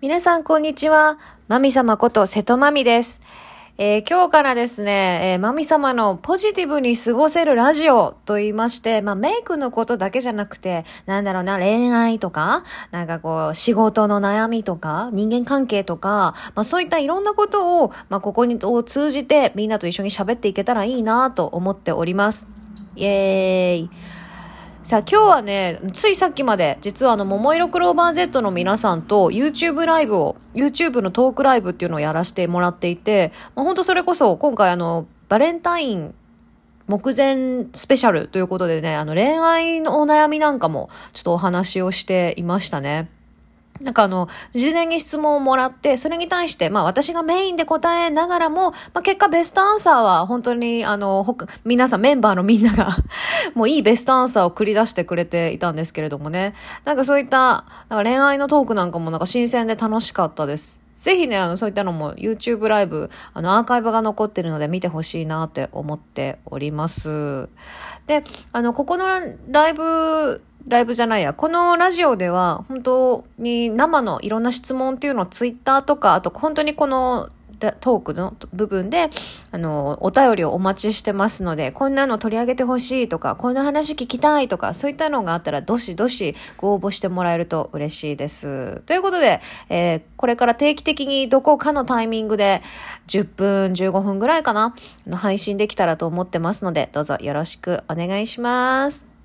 皆さん、こんにちは。まみ様こと瀬戸まみです。えー今日からですね、えー、まみ様のポジティブに過ごせるラジオと言いまして、まあ、メイクのことだけじゃなくて、なんだろうな、恋愛とか、なんかこう、仕事の悩みとか、人間関係とか、まあ、そういったいろんなことを、まあ、ここにを通じて、みんなと一緒に喋っていけたらいいなと思っております。イエーイ。さあ今日はね、ついさっきまで、実はあの、桃色クローバー Z の皆さんと YouTube ライブを、YouTube のトークライブっていうのをやらせてもらっていて、まあ、本当それこそ今回あの、バレンタイン目前スペシャルということでね、あの、恋愛のお悩みなんかもちょっとお話をしていましたね。なんかあの、事前に質問をもらって、それに対して、まあ私がメインで答えながらも、まあ結果ベストアンサーは本当にあの、ほか皆さんメンバーのみんなが もういいベストアンサーを繰り出してくれていたんですけれどもね。なんかそういった、なんか恋愛のトークなんかもなんか新鮮で楽しかったです。ぜひね、あの、そういったのも YouTube ライブ、あの、アーカイブが残ってるので見てほしいなって思っております。で、あの、ここのライブ、ライブじゃないや、このラジオでは本当に生のいろんな質問っていうのをツイッターとか、あと本当にこのトークの部分で、あの、お便りをお待ちしてますので、こんなの取り上げてほしいとか、こんな話聞きたいとか、そういったのがあったら、どしどしご応募してもらえると嬉しいです。ということで、えーこれから定期的にどこかのタイミングで、10分、15分ぐらいかな、配信できたらと思ってますので、どうぞよろしくお願いします。